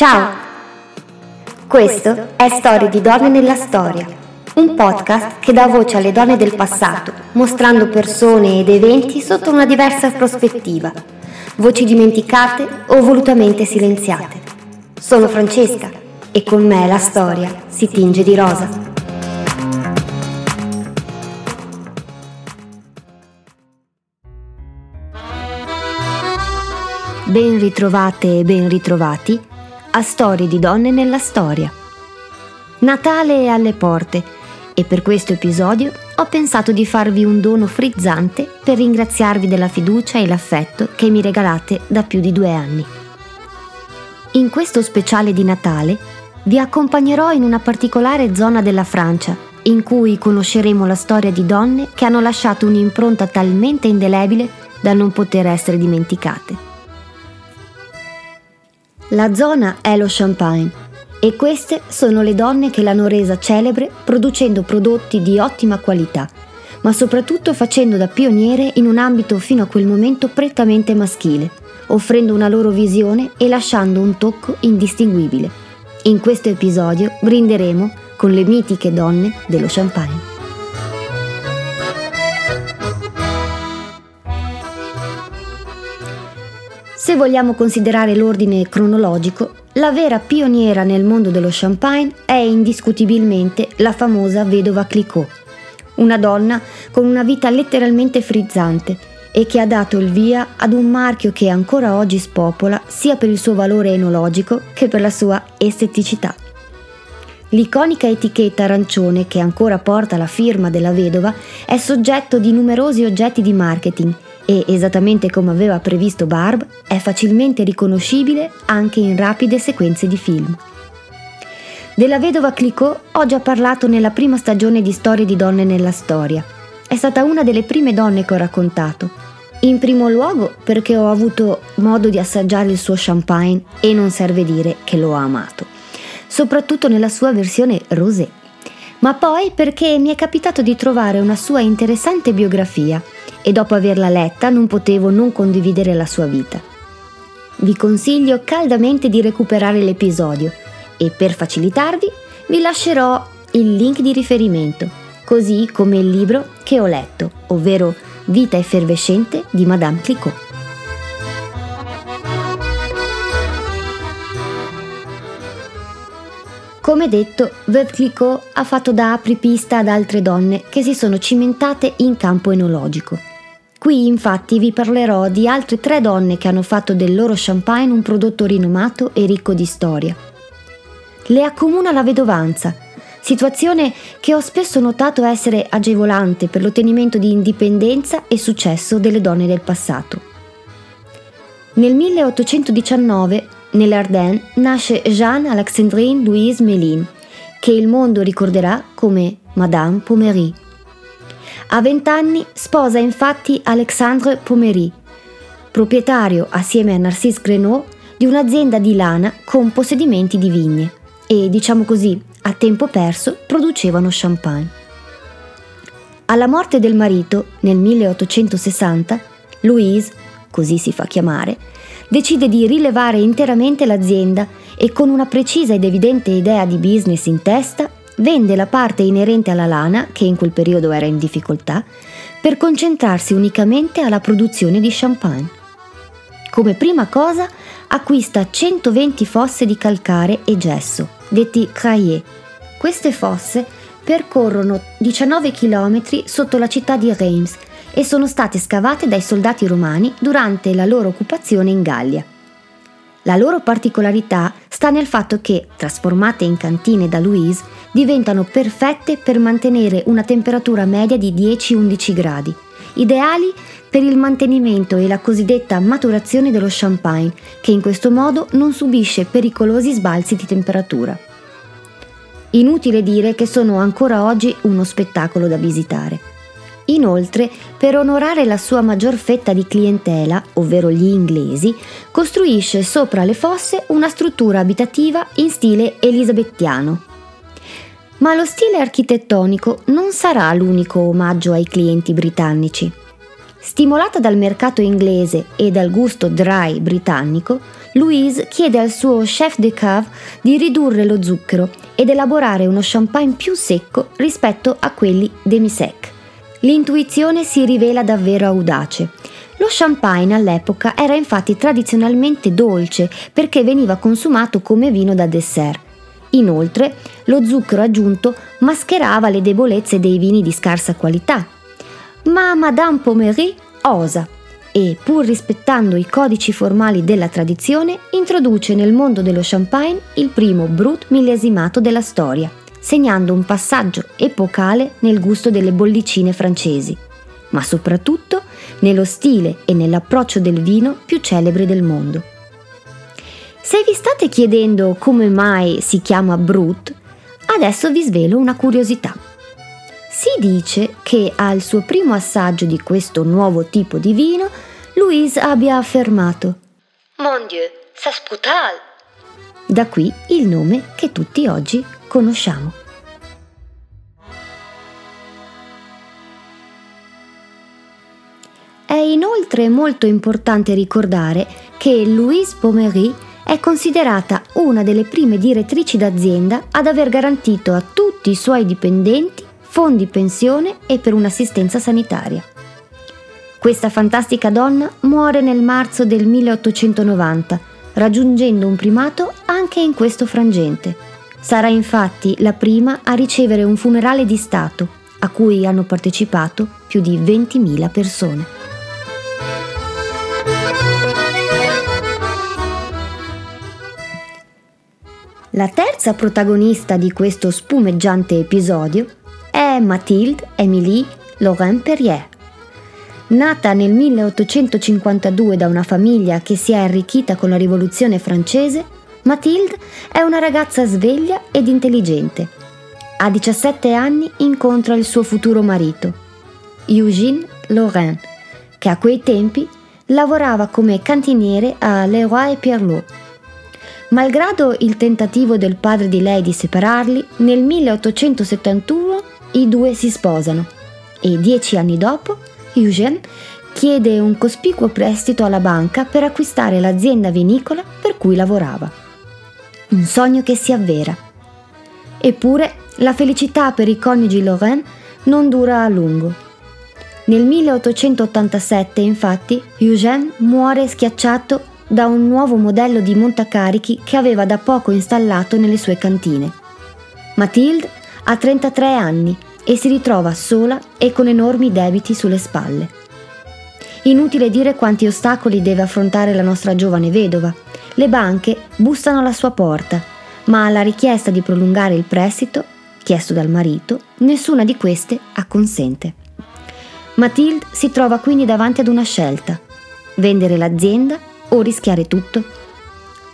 Ciao! Questo è Storie di donne nella storia, un podcast che dà voce alle donne del passato, mostrando persone ed eventi sotto una diversa prospettiva, voci dimenticate o volutamente silenziate. Sono Francesca e con me la storia si tinge di rosa. Ben ritrovate e ben ritrovati a Storie di donne nella storia. Natale è alle porte e per questo episodio ho pensato di farvi un dono frizzante per ringraziarvi della fiducia e l'affetto che mi regalate da più di due anni. In questo speciale di Natale vi accompagnerò in una particolare zona della Francia in cui conosceremo la storia di donne che hanno lasciato un'impronta talmente indelebile da non poter essere dimenticate. La zona è lo Champagne e queste sono le donne che l'hanno resa celebre producendo prodotti di ottima qualità, ma soprattutto facendo da pioniere in un ambito fino a quel momento prettamente maschile, offrendo una loro visione e lasciando un tocco indistinguibile. In questo episodio brinderemo con le mitiche donne dello Champagne. Se vogliamo considerare l'ordine cronologico, la vera pioniera nel mondo dello champagne è indiscutibilmente la famosa vedova Clicquot, una donna con una vita letteralmente frizzante e che ha dato il via ad un marchio che ancora oggi spopola sia per il suo valore enologico che per la sua esteticità. L'iconica etichetta arancione che ancora porta la firma della vedova è soggetto di numerosi oggetti di marketing e, esattamente come aveva previsto Barb, è facilmente riconoscibile anche in rapide sequenze di film. Della vedova Clicquot ho già parlato nella prima stagione di Storie di donne nella storia. È stata una delle prime donne che ho raccontato. In primo luogo perché ho avuto modo di assaggiare il suo champagne e non serve dire che l'ho amato, soprattutto nella sua versione rosé. Ma poi perché mi è capitato di trovare una sua interessante biografia e dopo averla letta non potevo non condividere la sua vita. Vi consiglio caldamente di recuperare l'episodio e per facilitarvi vi lascerò il link di riferimento, così come il libro che ho letto, ovvero Vita effervescente di Madame Clicquot. Come detto, Veuve Clicquot ha fatto da apripista ad altre donne che si sono cimentate in campo enologico. Qui infatti vi parlerò di altre tre donne che hanno fatto del loro champagne un prodotto rinomato e ricco di storia. Le accomuna la vedovanza, situazione che ho spesso notato essere agevolante per l'ottenimento di indipendenza e successo delle donne del passato. Nel 1819, nell'Ardenne, nasce Jeanne Alexandrine Louise Mélin, che il mondo ricorderà come Madame Pommery. A vent'anni sposa infatti Alexandre Pommery, proprietario assieme a Narcisse Grenot di un'azienda di lana con possedimenti di vigne e, diciamo così, a tempo perso producevano champagne. Alla morte del marito, nel 1860, Louise, così si fa chiamare, decide di rilevare interamente l'azienda e con una precisa ed evidente idea di business in testa vende la parte inerente alla lana, che in quel periodo era in difficoltà, per concentrarsi unicamente alla produzione di champagne. Come prima cosa acquista 120 fosse di calcare e gesso, detti craie. Queste fosse percorrono 19 km sotto la città di Reims e sono state scavate dai soldati romani durante la loro occupazione in Gallia. La loro particolarità sta nel fatto che, trasformate in cantine da Louise, diventano perfette per mantenere una temperatura media di 10-11 gradi, ideali per il mantenimento e la cosiddetta maturazione dello champagne, che in questo modo non subisce pericolosi sbalzi di temperatura. Inutile dire che sono ancora oggi uno spettacolo da visitare. Inoltre, per onorare la sua maggior fetta di clientela, ovvero gli inglesi, costruisce sopra le fosse una struttura abitativa in stile elisabettiano. Ma lo stile architettonico non sarà l'unico omaggio ai clienti britannici. Stimolata dal mercato inglese e dal gusto dry britannico, Louise chiede al suo chef de cave di ridurre lo zucchero ed elaborare uno champagne più secco rispetto a quelli demi-sec. L'intuizione si rivela davvero audace. Lo champagne all'epoca era infatti tradizionalmente dolce perché veniva consumato come vino da dessert. Inoltre, lo zucchero aggiunto mascherava le debolezze dei vini di scarsa qualità. Ma Madame Pommery osa e, pur rispettando i codici formali della tradizione, introduce nel mondo dello champagne il primo brut millesimato della storia, segnando un passaggio epocale nel gusto delle bollicine francesi, ma soprattutto nello stile e nell'approccio del vino più celebre del mondo. Se vi state chiedendo come mai si chiama Brut, adesso vi svelo una curiosità. Si dice che al suo primo assaggio di questo nuovo tipo di vino, Louise abbia affermato Mon Dieu, c'est brutal! Da qui il nome che tutti oggi conosciamo. È inoltre molto importante ricordare che Louise Pommery è considerata una delle prime direttrici d'azienda ad aver garantito a tutti i suoi dipendenti fondi pensione e per un'assistenza sanitaria. Questa fantastica donna muore nel marzo del 1890, raggiungendo un primato anche in questo frangente. Sarà infatti la prima a ricevere un funerale di Stato, a cui hanno partecipato più di 20.000 persone. La terza protagonista di questo spumeggiante episodio è Mathilde Émilie Laurent Perrier. Nata nel 1852 da una famiglia che si è arricchita con la rivoluzione francese, Mathilde è una ragazza sveglia ed intelligente. A 17 anni incontra il suo futuro marito, Eugène Laurent, che a quei tempi lavorava come cantiniere a Leroy Pierlot Malgrado il tentativo del padre di lei di separarli, nel 1871 i due si sposano e dieci anni dopo Eugène chiede un cospicuo prestito alla banca per acquistare l'azienda vinicola per cui lavorava. Un sogno che si avvera. Eppure la felicità per i coniugi Lorraine non dura a lungo. Nel 1887 infatti Eugène muore schiacciato da un nuovo modello di montacarichi che aveva da poco installato nelle sue cantine. Mathilde ha 33 anni e si ritrova sola e con enormi debiti sulle spalle. Inutile dire quanti ostacoli deve affrontare la nostra giovane vedova. Le banche bussano alla sua porta, ma alla richiesta di prolungare il prestito, chiesto dal marito, nessuna di queste acconsente. Mathilde si trova quindi davanti ad una scelta, vendere l'azienda o rischiare tutto?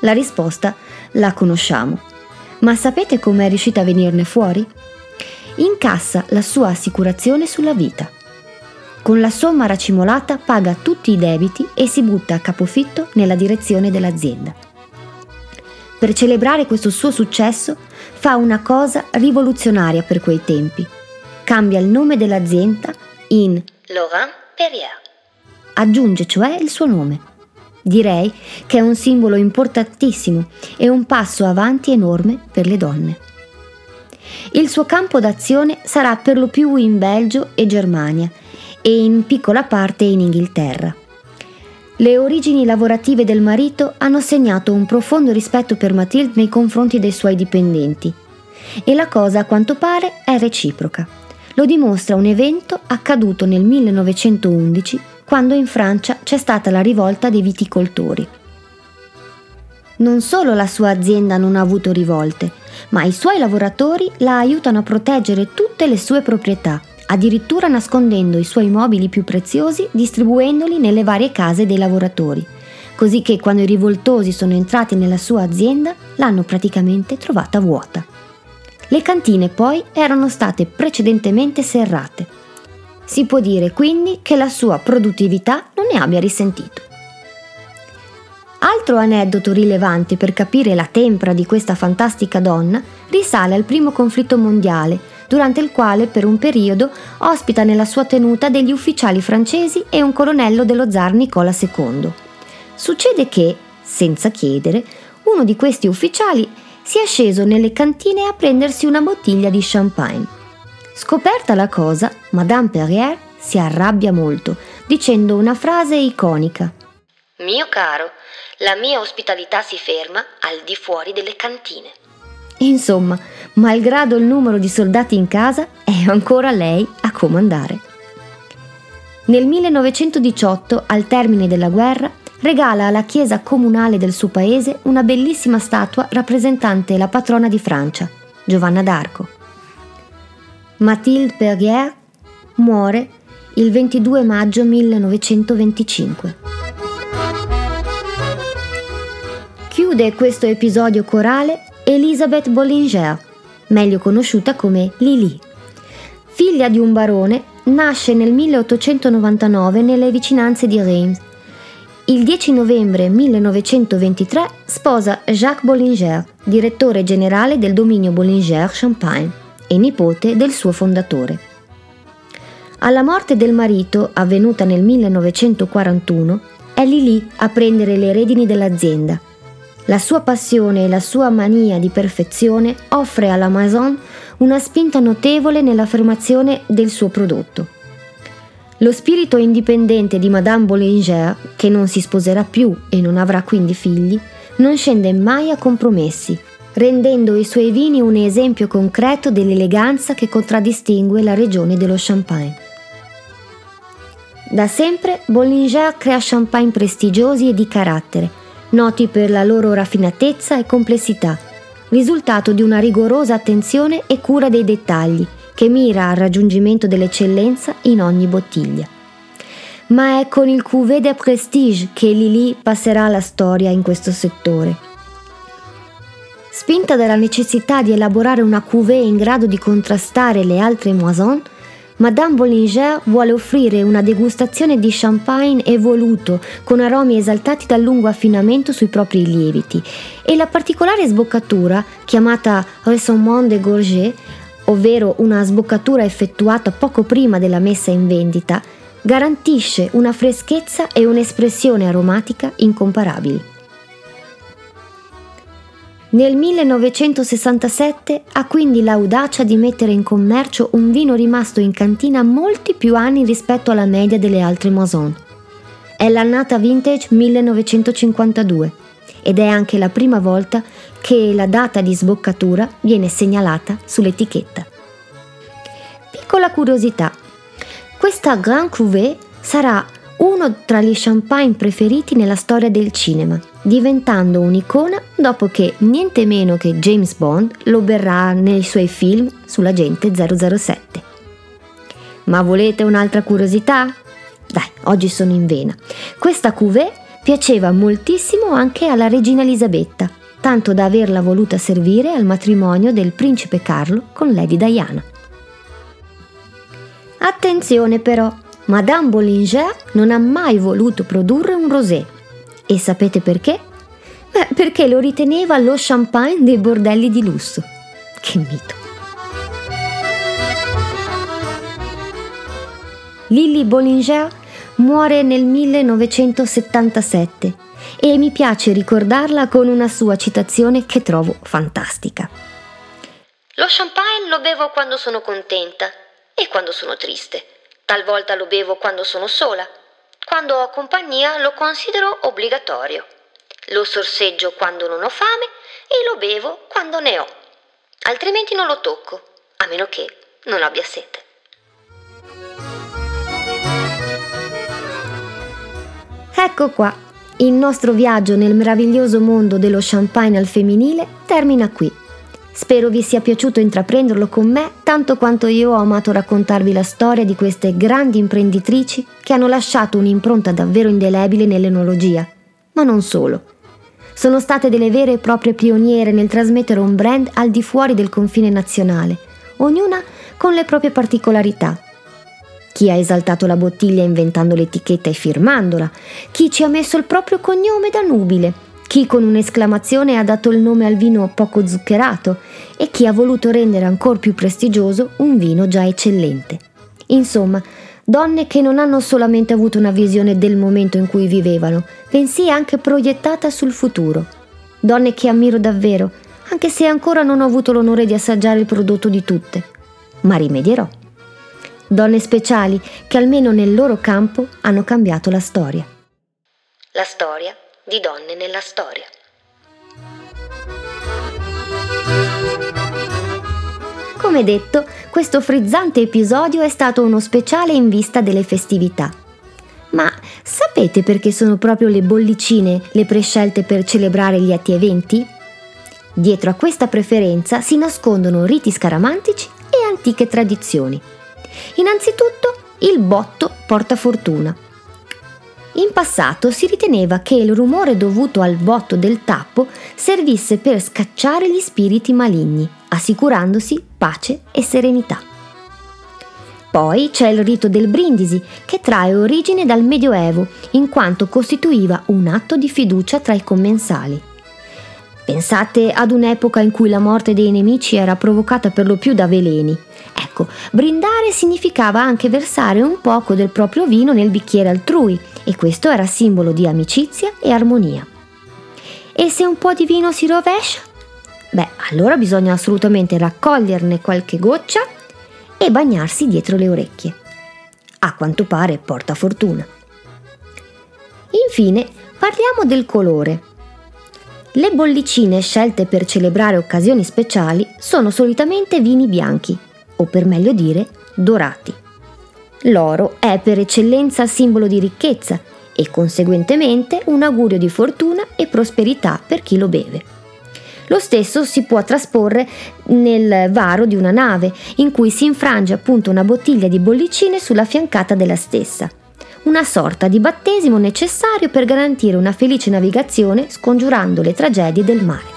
La risposta la conosciamo, ma sapete come è riuscita a venirne fuori? Incassa la sua assicurazione sulla vita. Con la somma racimolata paga tutti i debiti e si butta a capofitto nella direzione dell'azienda. Per celebrare questo suo successo fa una cosa rivoluzionaria per quei tempi. Cambia il nome dell'azienda in Laurent Perrier. Aggiunge cioè il suo nome. Direi che è un simbolo importantissimo e un passo avanti enorme per le donne. Il suo campo d'azione sarà per lo più in Belgio e Germania e in piccola parte in Inghilterra. Le origini lavorative del marito hanno segnato un profondo rispetto per Mathilde nei confronti dei suoi dipendenti e la cosa a quanto pare è reciproca. Lo dimostra un evento accaduto nel 1911 quando in Francia c'è stata la rivolta dei viticoltori. Non solo la sua azienda non ha avuto rivolte, ma i suoi lavoratori la aiutano a proteggere tutte le sue proprietà, addirittura nascondendo i suoi mobili più preziosi distribuendoli nelle varie case dei lavoratori, così che quando i rivoltosi sono entrati nella sua azienda l'hanno praticamente trovata vuota. Le cantine poi erano state precedentemente serrate si può dire quindi che la sua produttività non ne abbia risentito. Altro aneddoto rilevante per capire la tempra di questa fantastica donna risale al primo conflitto mondiale, durante il quale per un periodo ospita nella sua tenuta degli ufficiali francesi e un colonnello dello zar Nicola II. Succede che, senza chiedere, uno di questi ufficiali si è sceso nelle cantine a prendersi una bottiglia di champagne. Scoperta la cosa, Madame Perrier si arrabbia molto, dicendo una frase iconica. Mio caro, la mia ospitalità si ferma al di fuori delle cantine. Insomma, malgrado il numero di soldati in casa, è ancora lei a comandare. Nel 1918, al termine della guerra, regala alla chiesa comunale del suo paese una bellissima statua rappresentante la patrona di Francia, Giovanna d'Arco. Mathilde Perrier muore il 22 maggio 1925. Chiude questo episodio corale Elisabeth Bollinger, meglio conosciuta come Lili. Figlia di un barone, nasce nel 1899 nelle vicinanze di Reims il 10 novembre 1923 sposa Jacques Bollinger, direttore generale del dominio Bollinger Champagne e nipote del suo fondatore. Alla morte del marito, avvenuta nel 1941, è Lili a prendere le redini dell'azienda. La sua passione e la sua mania di perfezione offre alla Maison una spinta notevole nell'affermazione del suo prodotto. Lo spirito indipendente di Madame Bollinger, che non si sposerà più e non avrà quindi figli, non scende mai a compromessi, rendendo i suoi vini un esempio concreto dell'eleganza che contraddistingue la regione dello Champagne. Da sempre Bollinger crea champagne prestigiosi e di carattere, noti per la loro raffinatezza e complessità, risultato di una rigorosa attenzione e cura dei dettagli, che mira al raggiungimento dell'eccellenza in ogni bottiglia. Ma è con il Cuvée de Prestige che Lili passerà la storia in questo settore. Spinta dalla necessità di elaborare una cuvée in grado di contrastare le altre moisson, Madame Bollinger vuole offrire una degustazione di champagne evoluto, con aromi esaltati dal lungo affinamento sui propri lieviti, e la particolare sboccatura, chiamata Ressonnement de Gorget, ovvero una sboccatura effettuata poco prima della messa in vendita, garantisce una freschezza e un'espressione aromatica incomparabili. Nel 1967 ha quindi l'audacia di mettere in commercio un vino rimasto in cantina molti più anni rispetto alla media delle altre Moisson. È l'annata vintage 1952 ed è anche la prima volta che la data di sboccatura viene segnalata sull'etichetta. Piccola curiosità, questa Grand Cuvée sarà uno tra gli champagne preferiti nella storia del cinema, diventando un'icona dopo che niente meno che James Bond lo berrà nei suoi film sull'agente 007. Ma volete un'altra curiosità? Dai, oggi sono in vena. Questa cuvée piaceva moltissimo anche alla regina Elisabetta, tanto da averla voluta servire al matrimonio del principe Carlo con Lady Diana. Attenzione però, Madame Bollinger non ha mai voluto produrre un rosé. E sapete perché? Beh, perché lo riteneva lo champagne dei bordelli di lusso. Che mito. Lily Bollinger muore nel 1977 e mi piace ricordarla con una sua citazione che trovo fantastica. Lo champagne lo bevo quando sono contenta e quando sono triste. Talvolta lo bevo quando sono sola. Quando ho compagnia lo considero obbligatorio. Lo sorseggio quando non ho fame e lo bevo quando ne ho. Altrimenti non lo tocco, a meno che non abbia sete. Ecco qua, il nostro viaggio nel meraviglioso mondo dello champagne al femminile termina qui. Spero vi sia piaciuto intraprenderlo con me tanto quanto io ho amato raccontarvi la storia di queste grandi imprenditrici che hanno lasciato un'impronta davvero indelebile nell'enologia. Ma non solo. Sono state delle vere e proprie pioniere nel trasmettere un brand al di fuori del confine nazionale, ognuna con le proprie particolarità chi ha esaltato la bottiglia inventando l'etichetta e firmandola, chi ci ha messo il proprio cognome da nubile, chi con un'esclamazione ha dato il nome al vino poco zuccherato e chi ha voluto rendere ancora più prestigioso un vino già eccellente. Insomma, Donne che non hanno solamente avuto una visione del momento in cui vivevano, bensì anche proiettata sul futuro. Donne che ammiro davvero, anche se ancora non ho avuto l'onore di assaggiare il prodotto di tutte. Ma rimedierò. Donne speciali che almeno nel loro campo hanno cambiato la storia. La storia di donne nella storia. Come detto, questo frizzante episodio è stato uno speciale in vista delle festività. Ma sapete perché sono proprio le bollicine le prescelte per celebrare gli atti eventi? Dietro a questa preferenza si nascondono riti scaramantici e antiche tradizioni. Innanzitutto, il botto porta fortuna. In passato si riteneva che il rumore dovuto al botto del tappo servisse per scacciare gli spiriti maligni, assicurandosi pace e serenità. Poi c'è il rito del brindisi, che trae origine dal Medioevo, in quanto costituiva un atto di fiducia tra i commensali. Pensate ad un'epoca in cui la morte dei nemici era provocata per lo più da veleni. Ecco, brindare significava anche versare un poco del proprio vino nel bicchiere altrui e questo era simbolo di amicizia e armonia. E se un po' di vino si rovescia? Beh, allora bisogna assolutamente raccoglierne qualche goccia e bagnarsi dietro le orecchie. A quanto pare porta fortuna. Infine, parliamo del colore. Le bollicine scelte per celebrare occasioni speciali sono solitamente vini bianchi, o per meglio dire, dorati. L'oro è per eccellenza simbolo di ricchezza e conseguentemente un augurio di fortuna e prosperità per chi lo beve. Lo stesso si può trasporre nel varo di una nave, in cui si infrange appunto una bottiglia di bollicine sulla fiancata della stessa una sorta di battesimo necessario per garantire una felice navigazione scongiurando le tragedie del mare.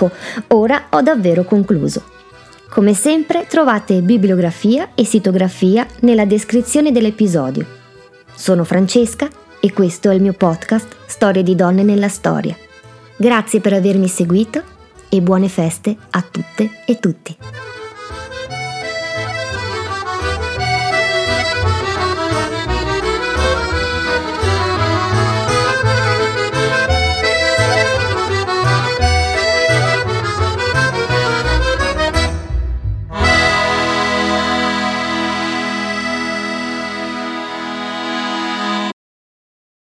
Ecco, ora ho davvero concluso. Come sempre trovate bibliografia e sitografia nella descrizione dell'episodio. Sono Francesca e questo è il mio podcast Storie di donne nella storia. Grazie per avermi seguito e buone feste a tutte e tutti.